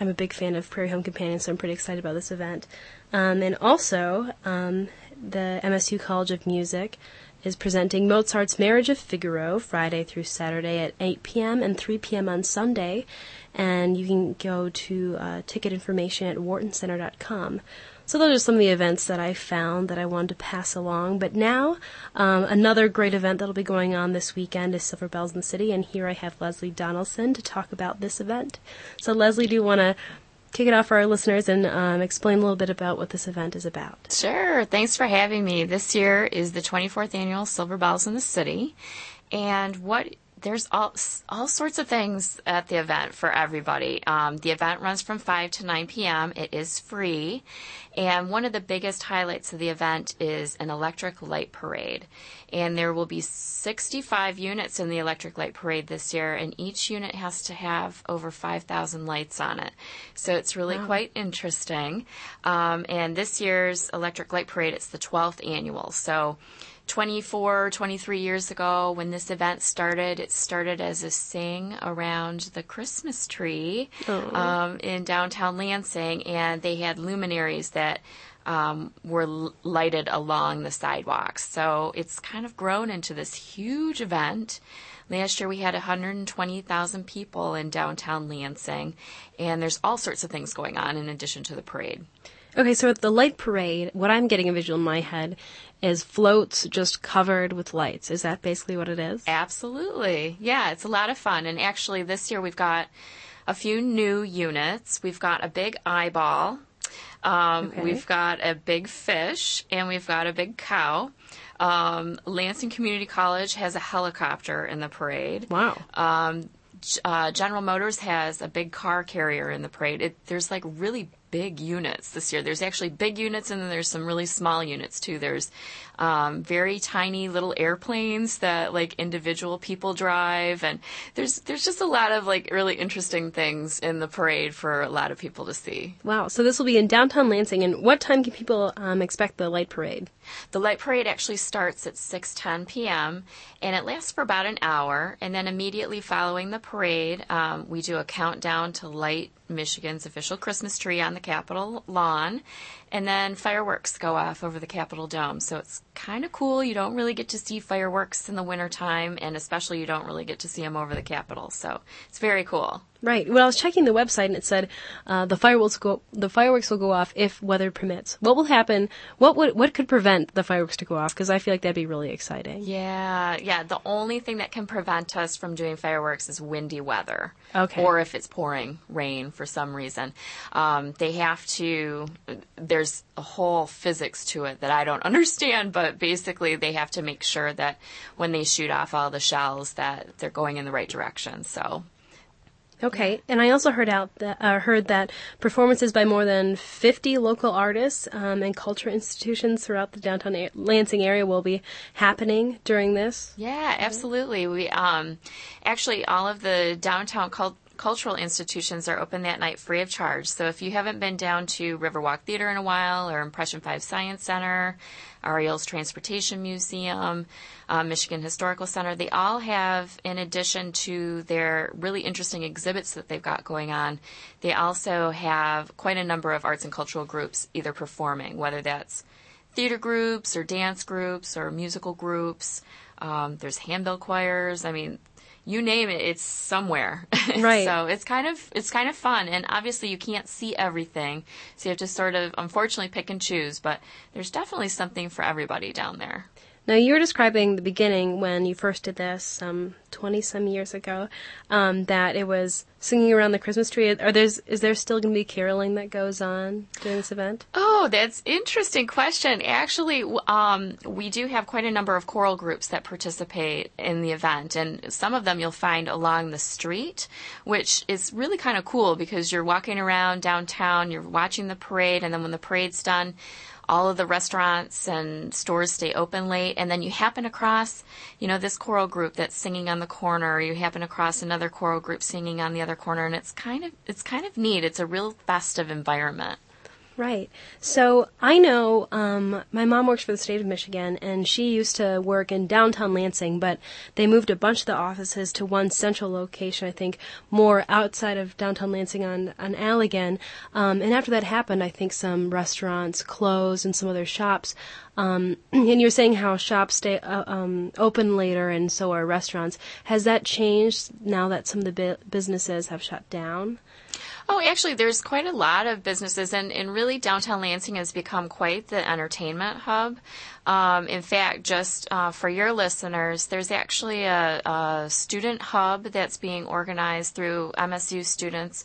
I'm a big fan of Prairie Home Companion, so I'm pretty excited about this event. Um, and also, um, the MSU College of Music is presenting Mozart's Marriage of Figaro Friday through Saturday at 8 p.m. and 3 p.m. on Sunday. And you can go to uh, ticket information at whartoncenter.com. So those are some of the events that I found that I wanted to pass along. But now, um, another great event that'll be going on this weekend is Silver Bells in the City, and here I have Leslie Donaldson to talk about this event. So Leslie, do you want to kick it off for our listeners and um, explain a little bit about what this event is about? Sure. Thanks for having me. This year is the 24th annual Silver Bells in the City, and what there's all all sorts of things at the event for everybody. Um, the event runs from 5 to 9 p.m. It is free, and one of the biggest highlights of the event is an electric light parade. And there will be 65 units in the electric light parade this year, and each unit has to have over 5,000 lights on it. So it's really wow. quite interesting. Um, and this year's electric light parade, it's the 12th annual. So 24, 23 years ago when this event started. It started as a sing around the Christmas tree um, in downtown Lansing, and they had luminaries that um, were lighted along the sidewalks. So it's kind of grown into this huge event. Last year we had 120,000 people in downtown Lansing, and there's all sorts of things going on in addition to the parade. Okay, so at the light parade, what I'm getting a visual in my head is floats just covered with lights. Is that basically what it is? Absolutely. Yeah, it's a lot of fun. And actually, this year we've got a few new units. We've got a big eyeball. Um, okay. We've got a big fish, and we've got a big cow. Um, Lansing Community College has a helicopter in the parade. Wow. Um, uh, General Motors has a big car carrier in the parade. It, there's like really big units this year. There's actually big units and then there's some really small units too. There's um, very tiny little airplanes that like individual people drive, and there's there's just a lot of like really interesting things in the parade for a lot of people to see. Wow! So this will be in downtown Lansing, and what time can people um, expect the light parade? The light parade actually starts at 6:10 p.m. and it lasts for about an hour, and then immediately following the parade, um, we do a countdown to light Michigan's official Christmas tree on the Capitol lawn. And then fireworks go off over the Capitol Dome. So it's kind of cool. You don't really get to see fireworks in the wintertime, and especially you don't really get to see them over the Capitol. So it's very cool. Right. Well, I was checking the website and it said uh, the fireworks go the fireworks will go off if weather permits. What will happen? What would what could prevent the fireworks to go off? Because I feel like that'd be really exciting. Yeah, yeah. The only thing that can prevent us from doing fireworks is windy weather. Okay. Or if it's pouring rain for some reason, um, they have to. There's a whole physics to it that I don't understand, but basically they have to make sure that when they shoot off all the shells that they're going in the right direction. So Okay, and I also heard out that uh, heard that performances by more than 50 local artists um, and culture institutions throughout the downtown a- Lansing area will be happening during this. Yeah, absolutely. We um, actually all of the downtown cult- cultural institutions are open that night free of charge. So if you haven't been down to Riverwalk Theater in a while or Impression 5 Science Center, R.E. Olds Transportation Museum, uh, Michigan Historical Center, they all have, in addition to their really interesting exhibits that they've got going on, they also have quite a number of arts and cultural groups either performing, whether that's theater groups or dance groups or musical groups. Um, there's handbell choirs. I mean, you name it, it's somewhere. Right. so it's kind of it's kind of fun, and obviously you can't see everything, so you have to sort of unfortunately pick and choose. But there's definitely something for everybody down there. Now you were describing the beginning when you first did this, some twenty some years ago, um, that it was singing around the Christmas tree. Are there's is there still going to be caroling that goes on during this event? Oh, that's interesting question. Actually, um, we do have quite a number of choral groups that participate in the event, and some of them you'll find along the street, which is really kind of cool because you're walking around downtown, you're watching the parade, and then when the parade's done all of the restaurants and stores stay open late. And then you happen across you know this choral group that's singing on the corner or you happen across another choral group singing on the other corner. And it's kind of it's kind of neat. It's a real festive environment Right. So I know um, my mom works for the state of Michigan, and she used to work in downtown Lansing, but they moved a bunch of the offices to one central location. I think more outside of downtown Lansing on on Allegan. Um, and after that happened, I think some restaurants closed and some other shops. Um, and you're saying how shops stay uh, um, open later, and so are restaurants. Has that changed now that some of the bu- businesses have shut down? Oh, actually, there's quite a lot of businesses, and, and really downtown Lansing has become quite the entertainment hub. Um, in fact, just uh, for your listeners, there's actually a, a student hub that's being organized through MSU students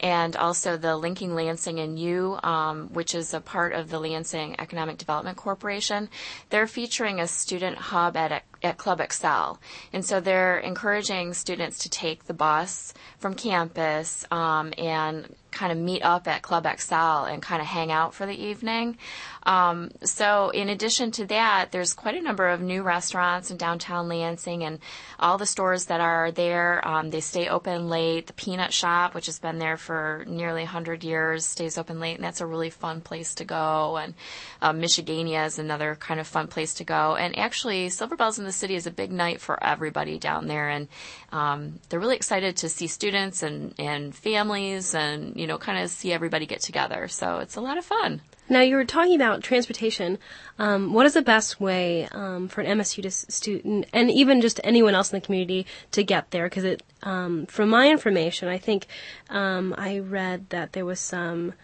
and also the Linking Lansing and You, um, which is a part of the Lansing Economic Development Corporation. They're featuring a student hub at at Club Excel. And so they're encouraging students to take the bus from campus um, and kind of meet up at Club Excel and kind of hang out for the evening. Um, so in addition to that, there's quite a number of new restaurants in downtown Lansing and all the stores that are there. Um, they stay open late. The Peanut Shop, which has been there for nearly 100 years, stays open late, and that's a really fun place to go. And uh, Michigania is another kind of fun place to go. And actually, Silver Bells in the City is a big night for everybody down there, and um, they're really excited to see students and, and families and, you know, kind of see everybody get together. So it's a lot of fun. Now you were talking about transportation. Um, what is the best way um, for an MSU student and even just anyone else in the community to get there? Because it, um, from my information, I think um, I read that there was some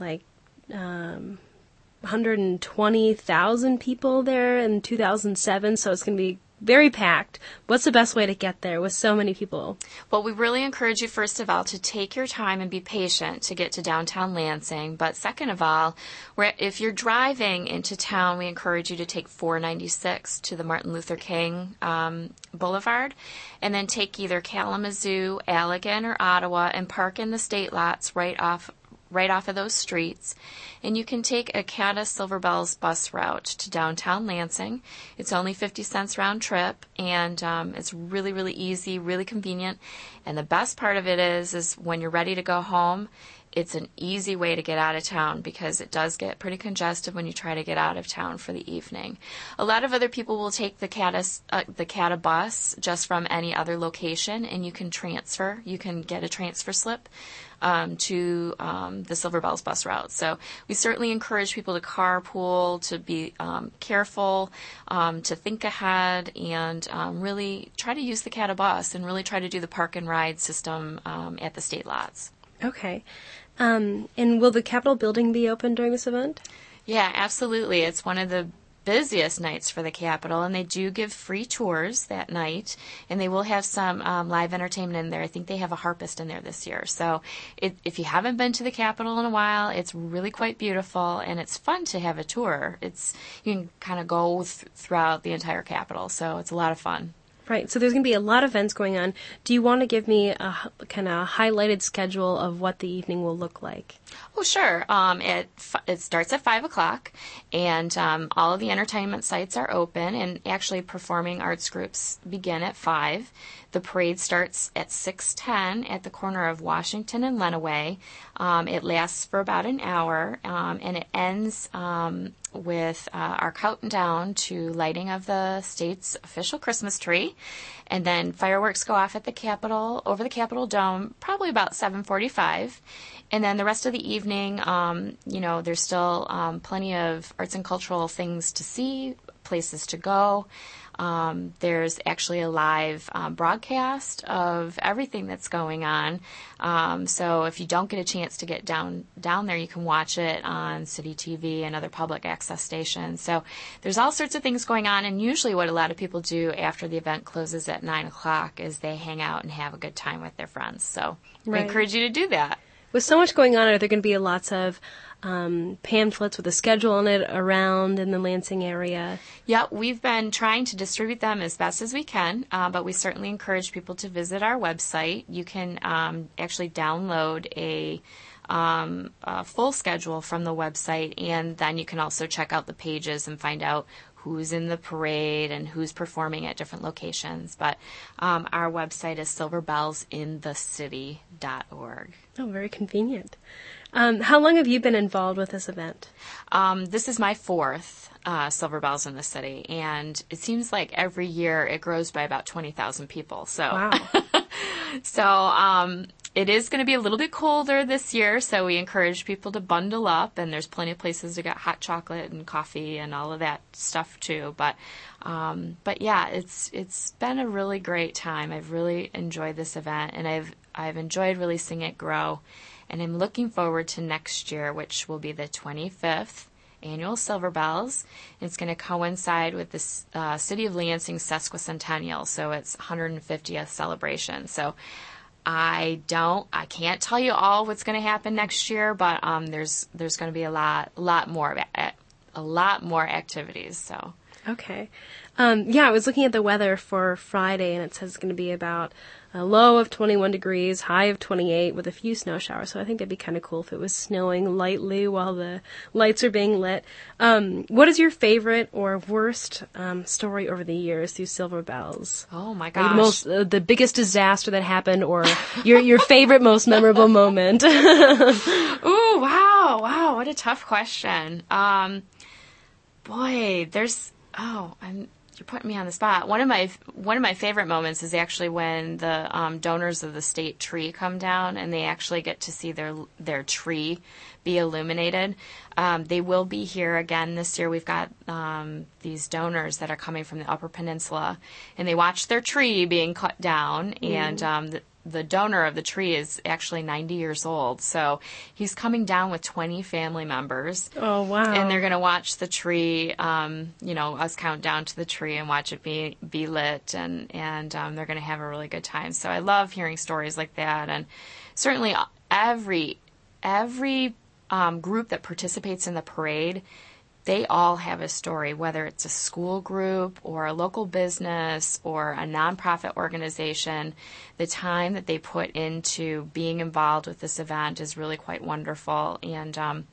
like. 120,000 um, people there in 2007, so it's going to be very packed. What's the best way to get there with so many people? Well, we really encourage you, first of all, to take your time and be patient to get to downtown Lansing. But second of all, if you're driving into town, we encourage you to take 496 to the Martin Luther King um, Boulevard and then take either Kalamazoo, Allegan, or Ottawa and park in the state lots right off right off of those streets. And you can take a CATA Silver Bells bus route to downtown Lansing. It's only 50 cents round trip, and um, it's really, really easy, really convenient. And the best part of it is, is when you're ready to go home, it's an easy way to get out of town because it does get pretty congested when you try to get out of town for the evening. A lot of other people will take the CATA, uh, the CATA bus just from any other location and you can transfer. You can get a transfer slip um, to um, the Silver Bells bus route. So we certainly encourage people to carpool, to be um, careful, um, to think ahead, and um, really try to use the CATA bus and really try to do the park and ride system um, at the state lots. Okay. And will the Capitol building be open during this event? Yeah, absolutely. It's one of the busiest nights for the Capitol, and they do give free tours that night, and they will have some um, live entertainment in there. I think they have a harpist in there this year. So it, if you haven't been to the Capitol in a while, it's really quite beautiful, and it's fun to have a tour. It's you can kind of go th- throughout the entire Capitol, so it's a lot of fun. Right. So there's going to be a lot of events going on. Do you want to give me a kind of highlighted schedule of what the evening will look like? Oh, sure. Um, it it starts at five o'clock, and um, all of the entertainment sites are open, and actually performing arts groups begin at five. The parade starts at 6:10 at the corner of Washington and Lenawee. Um, it lasts for about an hour, um, and it ends um, with uh, our countdown to lighting of the state's official Christmas tree, and then fireworks go off at the Capitol over the Capitol Dome, probably about 7:45, and then the rest of the evening, um, you know, there's still um, plenty of arts and cultural things to see, places to go. Um, there's actually a live um, broadcast of everything that's going on. Um, so if you don't get a chance to get down down there, you can watch it on City TV and other public access stations. So there's all sorts of things going on. And usually, what a lot of people do after the event closes at nine o'clock is they hang out and have a good time with their friends. So right. I encourage you to do that. With so much going on, are there going to be lots of um, pamphlets with a schedule on it around in the Lansing area? Yeah, we've been trying to distribute them as best as we can, uh, but we certainly encourage people to visit our website. You can um, actually download a um, a full schedule from the website, and then you can also check out the pages and find out who's in the parade and who's performing at different locations. But um, our website is silverbellsinthecity.org. Oh, very convenient. Um, how long have you been involved with this event? Um, this is my fourth uh, Silver Bells in the city, and it seems like every year it grows by about twenty thousand people. So, wow. so um, it is going to be a little bit colder this year, so we encourage people to bundle up. And there's plenty of places to get hot chocolate and coffee and all of that stuff too. But, um, but yeah, it's it's been a really great time. I've really enjoyed this event, and I've I've enjoyed really seeing it grow. And I'm looking forward to next year, which will be the 25th annual Silver Bells. It's going to coincide with the uh, City of Lansing sesquicentennial, so it's 150th celebration. So I don't, I can't tell you all what's going to happen next year, but um, there's there's going to be a lot, lot more, a lot more activities. So okay, um, yeah, I was looking at the weather for Friday, and it says it's going to be about a low of 21 degrees, high of 28, with a few snow showers. So I think that'd be kind of cool if it was snowing lightly while the lights are being lit. Um, what is your favorite or worst um, story over the years through Silver Bells? Oh my gosh! the most, uh, the biggest disaster that happened, or your your favorite, most memorable moment? Ooh, wow, wow! What a tough question. Um, boy, there's oh, I'm you're putting me on the spot. One of my one of my favorite moments is actually when the um, donors of the state tree come down and they actually get to see their their tree be illuminated. Um, they will be here again this year. We've got um, these donors that are coming from the Upper Peninsula, and they watch their tree being cut down, mm. and um, the, the donor of the tree is actually 90 years old. So he's coming down with 20 family members. Oh, wow. And they're going to watch the tree, um, you know, us count down to the tree and watch it be, be lit. And, and um, they're going to have a really good time. So I love hearing stories like that. And certainly every, every um, group that participates in the parade they all have a story, whether it's a school group or a local business or a nonprofit organization. The time that they put into being involved with this event is really quite wonderful. And um,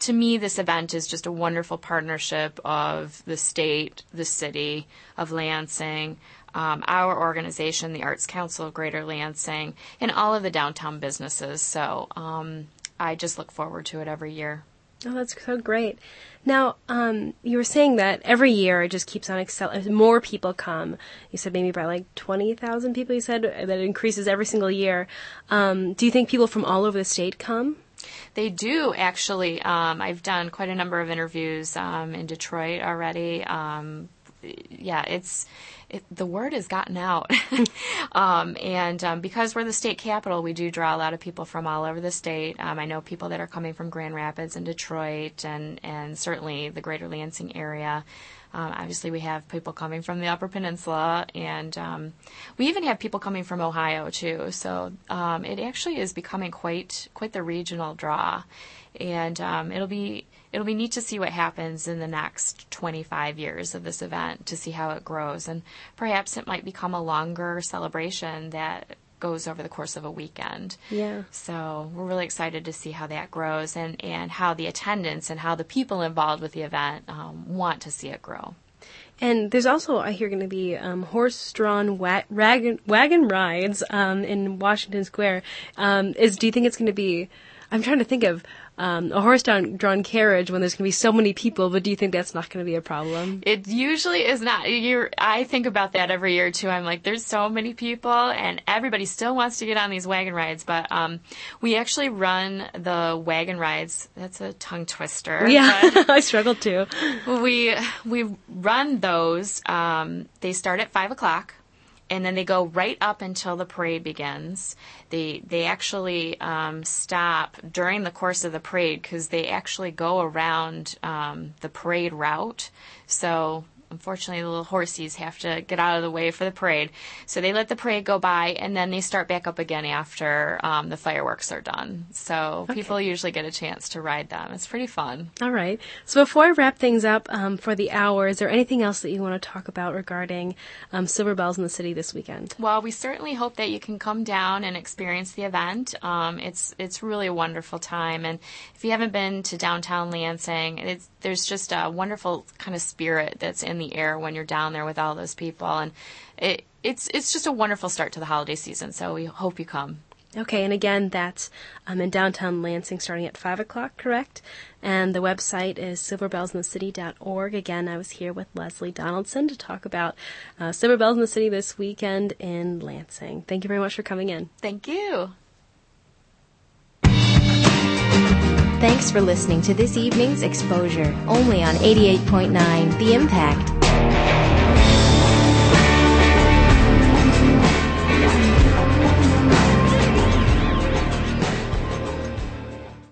to me, this event is just a wonderful partnership of the state, the city of Lansing, um, our organization, the Arts Council of Greater Lansing, and all of the downtown businesses. So um, I just look forward to it every year. Oh, that's so great. Now, um, you were saying that every year it just keeps on accelerating. More people come. You said maybe by like 20,000 people, you said, that it increases every single year. Um, do you think people from all over the state come? They do actually. Um, I've done quite a number of interviews um, in Detroit already. Um, yeah, it's it, the word has gotten out. um, and um, because we're the state capital, we do draw a lot of people from all over the state. Um, I know people that are coming from Grand Rapids and Detroit and, and certainly the greater Lansing area. Um, obviously, we have people coming from the Upper Peninsula, and um, we even have people coming from Ohio too. So um, it actually is becoming quite quite the regional draw, and it'll be it'll be neat to see what happens in the next 25 years of this event to see how it grows. And perhaps it might become a longer celebration that goes over the course of a weekend. Yeah. So we're really excited to see how that grows and, and how the attendance and how the people involved with the event um, want to see it grow. And there's also, I hear, going to be um, horse-drawn wa- wagon, wagon rides um, in Washington Square. Um, is do you think it's going to be? I'm trying to think of um, a horse-drawn carriage when there's going to be so many people, but do you think that's not going to be a problem? It usually is not. You're, I think about that every year too. I'm like, there's so many people, and everybody still wants to get on these wagon rides, but um, we actually run the wagon rides. That's a tongue twister. Yeah, I struggle too. We we run those. Um, they start at five o'clock and then they go right up until the parade begins. They they actually um, stop during the course of the parade because they actually go around um, the parade route. So unfortunately, the little horsies have to get out of the way for the parade. So they let the parade go by, and then they start back up again after um, the fireworks are done. So okay. people usually get a chance to ride them. It's pretty fun. All right. So before I wrap things up um, for the hour, is there anything else that you want to talk about regarding um, Silver Bells in the city this weekend? Well, we certainly hope that you can come down and experience the event. Um, it's it's really a wonderful time, and if you haven't been to downtown Lansing, there's just a wonderful kind of spirit that's in the air when you're down there with all those people, and it, it's it's just a wonderful start to the holiday season. So we hope you come. Okay, and again, that's um, in downtown Lansing starting at 5 o'clock, correct? And the website is silverbellsinthecity.org. Again, I was here with Leslie Donaldson to talk about uh, Silver Bells in the City this weekend in Lansing. Thank you very much for coming in. Thank you. Thanks for listening to this evening's exposure, only on 88.9 The Impact.